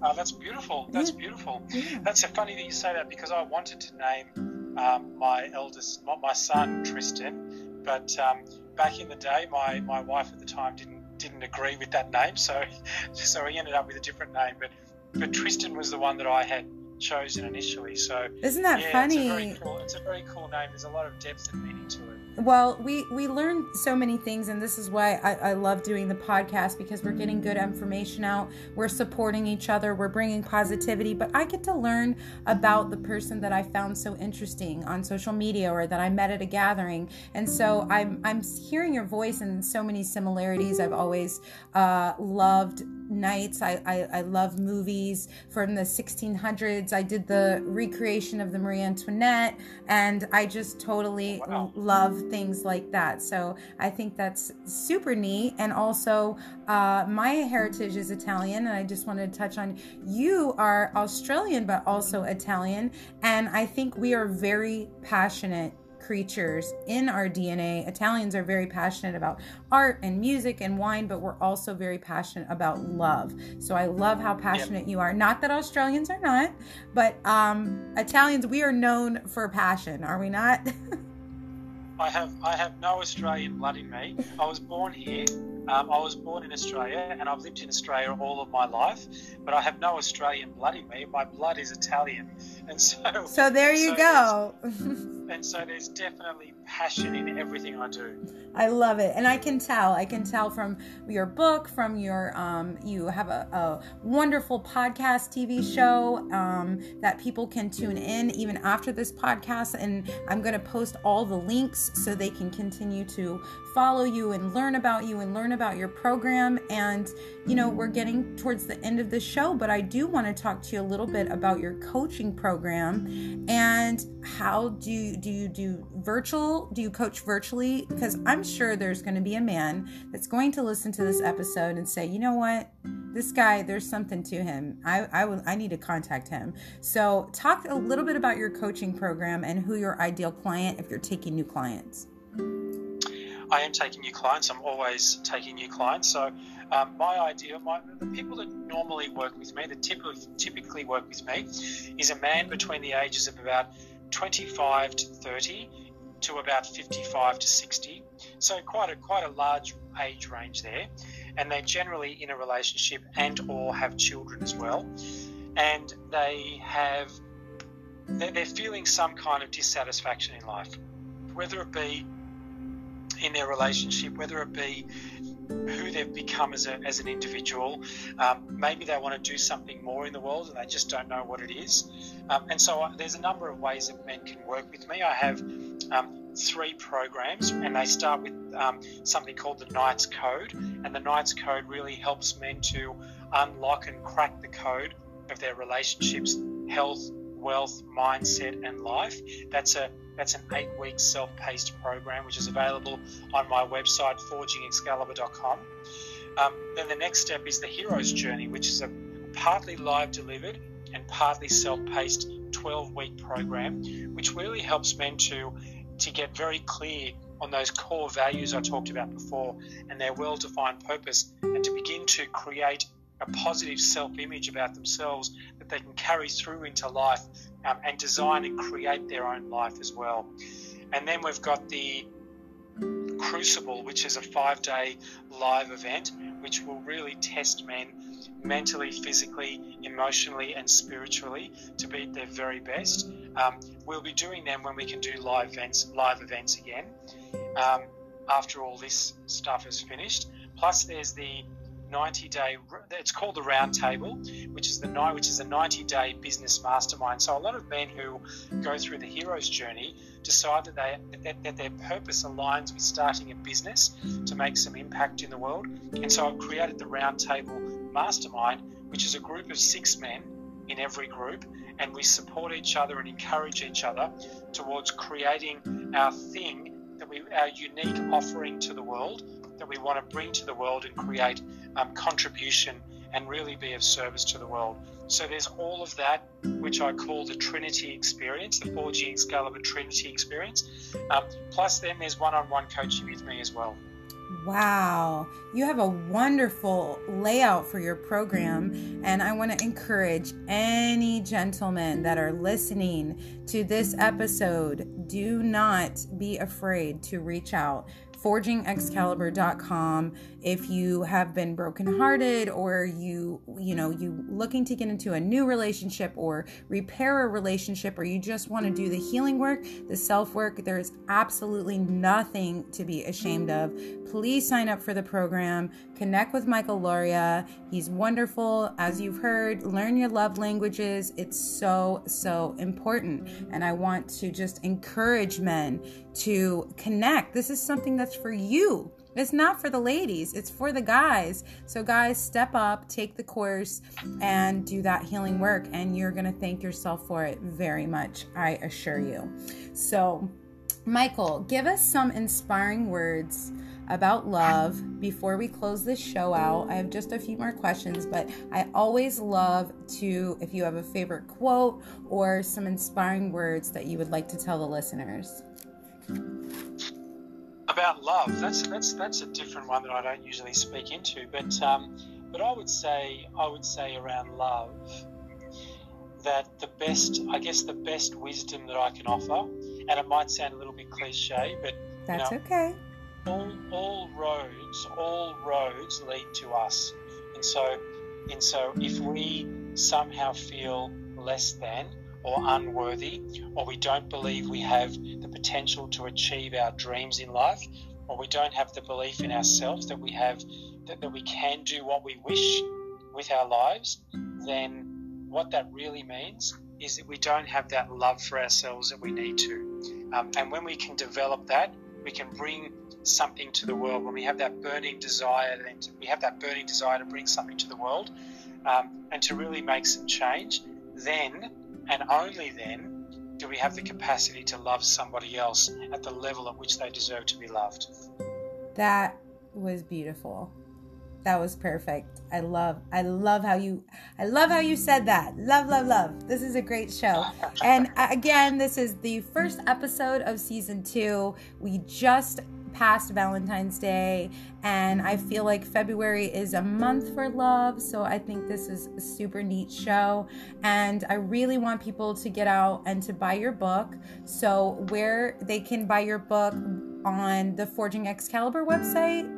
Oh, that's beautiful. That's Yeah. beautiful. yeah. That's so funny that you say that because I wanted to name um, my eldest, my, my son Tristan, but um, back in the day, my, my wife at the time didn't didn't agree with that name, so so he ended up with a different name. But but Tristan was the one that I had chosen initially. So Isn't that yeah, funny? It's a very cool. It's a very cool name. There's a lot of depth and meaning to it. Well, we we learn so many things, and this is why I, I love doing the podcast because we're getting good information out. We're supporting each other. We're bringing positivity, but I get to learn about the person that I found so interesting on social media or that I met at a gathering, and so I'm I'm hearing your voice and so many similarities. I've always uh, loved knights. I, I I love movies from the 1600s. I did the recreation of the Marie Antoinette, and I just totally Wow. love things like that. So I think that's super neat. And also, uh, my heritage is Italian, and I just wanted to touch on you are Australian, but also Italian. And I think we are very passionate creatures in our DNA. Italians are very passionate about art and music and wine, but we're also very passionate about love. So I love how passionate you are. Not that Australians are not, but um, Italians, we are known for passion, are we not? I have I have no Australian blood in me. I was born here. Um, I was born in Australia, and I've lived in Australia all of my life. But I have no Australian blood in me. My blood is Italian, and so so there you so go. And so there's definitely passion in everything I do. I love it, and I can tell. I can tell from your book, from your um, you have a, a wonderful podcast, TV show um, that people can tune in even after this podcast. And I'm going to post all the links so they can continue to follow you and learn about you and learn about your program. And you know, we're getting towards the end of the show, but I do want to talk to you a little bit about your coaching program and how do you do you do virtual? Do you coach virtually? Because I'm sure there's going to be a man that's going to listen to this episode and say, you know what, this guy, there's something to him. I I will I need to contact him. So talk a little bit about your coaching program and who your ideal client if you're taking new clients. I am taking new clients. I'm always taking new clients. So um, my idea, my, the people that normally work with me, that typically typically work with me, is a man between the ages of about 25 to 30 to about 55 to 60. So quite a quite a large age range there, and they're generally in a relationship and or have children as well, and they have they're, they're feeling some kind of dissatisfaction in life, whether it be in their relationship, whether it be who they've become as, a, as an individual. Um, maybe they want to do something more in the world and they just don't know what it is. Um, and so uh, there's a number of ways that men can work with me. I have um, three programs, and they start with um, something called the Knights Code. And the Knights Code really helps men to unlock and crack the code of their relationships, health, wealth, mindset, and life. That's a that's an eight-week self-paced program, which is available on my website, forgingexcalibur.com. Um, then the next step is the Hero's Journey, which is a partly live delivered and partly self-paced 12-week program, which really helps men to to get very clear on those core values I talked about before and their well-defined purpose, and to begin to create a positive self-image about themselves that they can carry through into life um, and design and create their own life as well. And then we've got the Crucible, which is a five day live event, which will really test men mentally, physically, emotionally, and spiritually to be at their very best. Um, we'll be doing them when we can do live events, live events again. Um, after all this stuff is finished, plus there's the 90 day it's called the round table which is the night which is a 90 day business mastermind. So a lot of men who go through the hero's journey decide that they that, that their purpose aligns with starting a business to make some impact in the world. And so i've created the round table mastermind which is a group of six men in every group and we support each other and encourage each other towards creating our thing that we our unique offering to the world that we want to bring to the world and create um, contribution and really be of service to the world. So there's all of that, which I call the Trinity experience, the Forging Excalibur Trinity experience. Um, plus, then there's one-on-one coaching with me as well. Wow, you have a wonderful layout for your program, and I want to encourage any gentlemen that are listening to this episode do not be afraid to reach out. Forgingexcalibur.com if you have been brokenhearted or you you know you looking to get into a new relationship or repair a relationship or you just want to do the healing work the self work there is absolutely nothing to be ashamed of. Please sign up for the program. Connect with michael lauria. He's wonderful as you've heard. Learn your love languages. It's so so important. And i want to just encourage men to connect. This is something that's for you it's not for the ladies, it's for the guys. So, guys, step up, take the course, and do that healing work. And you're going to thank yourself for it very much, I assure you. So, Michael, give us some inspiring words about love before we close this show out. I have just a few more questions, but I always love to, if you have a favorite quote or some inspiring words that you would like to tell the listeners. About love. That's that's that's a different one that I don't usually speak into. But um, but I would say I would say around love that the best I guess the best wisdom that I can offer, and it might sound a little bit cliche, but That's you know, okay. all all roads all roads lead to us, and so and so if we somehow feel less than or unworthy, or we don't believe we have the potential to achieve our dreams in life, or we don't have the belief in ourselves that we have that, that we can do what we wish with our lives, then what that really means is that we don't have that love for ourselves that we need to. Um, and when we can develop that, we can bring something to the world. When we have that burning desire, to, we have that burning desire to bring something to the world um, and to really make some change. Then and only then do we have the capacity to love somebody else at the level at which they deserve to be loved. That was beautiful. That was perfect. I love I love how you I love how you said that. Love love love. This is a great show. And uh, again, this is the first episode of season 2. We just passed Valentine's Day and I feel like February is a month for love, so I think this is a super neat show and I really want people to get out and to buy your book. So where they can buy your book on the Forging Excalibur website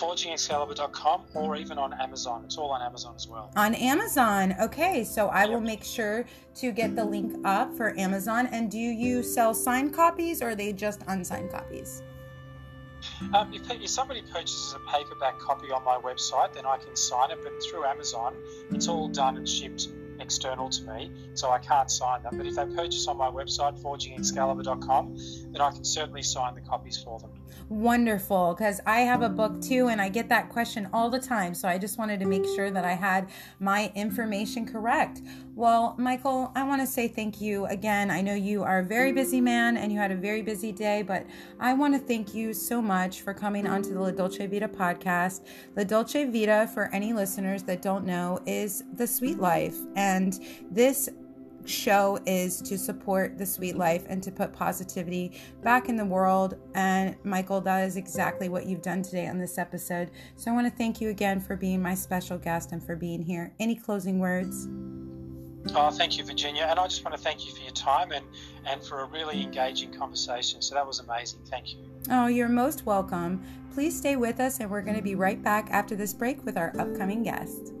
ForgingExcalibur.com or even on Amazon. It's all on Amazon as well. on Amazon. Okay, so I will make sure to get the link up for Amazon. And do you sell signed copies or are they just unsigned copies? Um, if, if somebody purchases a paperback copy on my website, then I can sign it, but through Amazon, it's all done and shipped external to me, so I can't sign them. But if they purchase on my website, forgingexcalibur.com, then I can certainly sign the copies for them. Wonderful, because I have a book too, and I get that question all the time. So I just wanted to make sure that I had my information correct. Well, Michael, I want to say thank you again. I know you are a very busy man and you had a very busy day, but I want to thank you so much for coming onto the La Dolce Vita podcast. La Dolce Vita, for any listeners that don't know, is the sweet life. And this show is to support the sweet life and to put positivity back in the world. And Michael, that is exactly what you've done today on this episode. So I want to thank you again for being my special guest and for being here. Any closing words? Oh, thank you, Virginia. And I just want to thank you for your time and, and for a really engaging conversation. So that was amazing. Thank you. Oh, you're most welcome. Please stay with us, and we're going to be right back after this break with our upcoming guest.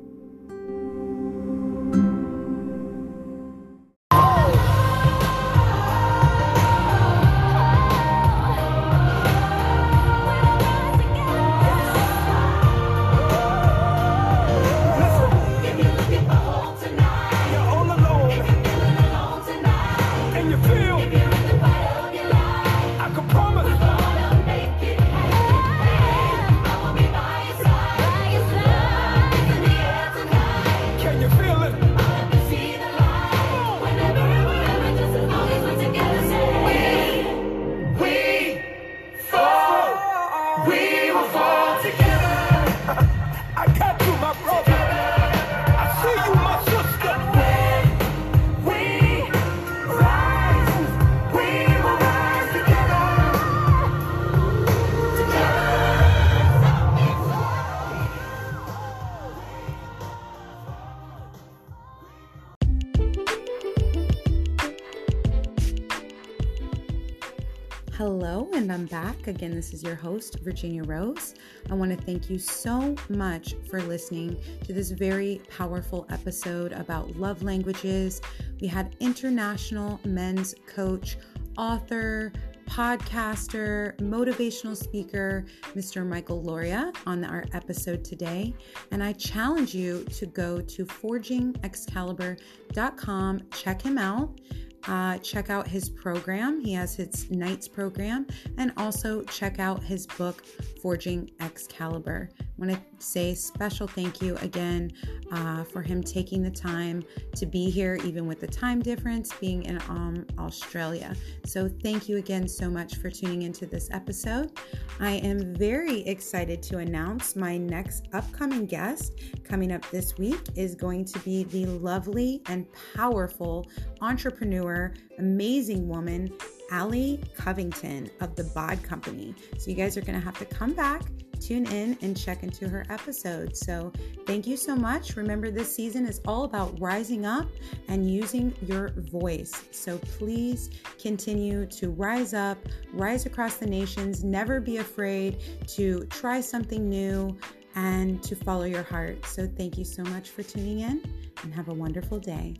Hello, back. Again, this is your host, Virginia Rose. I want to thank you so much for listening to this very powerful episode about love languages. We had international men's coach, author, podcaster, motivational speaker, Mr. Michael Lauria, on our episode today. And I challenge you to go to forgingexcalibur.com, check him out. Uh, check out his program. He has his Knights program, and also check out his book, Forging Excalibur. I want to say special thank you again uh, for him taking the time to be here, even with the time difference being in um, Australia. So, thank you again so much for tuning into this episode. I am very excited to announce my next upcoming guest coming up this week is going to be the lovely and powerful entrepreneur, amazing woman, Allie Covington of the Bod Company. So, you guys are going to have to come back, tune in and check into her episode. So, thank you so much. Remember, this season is all about rising up and using your voice. So, please continue to rise up, rise across the nations, never be afraid to try something new and to follow your heart. So, thank you so much for tuning in and have a wonderful day.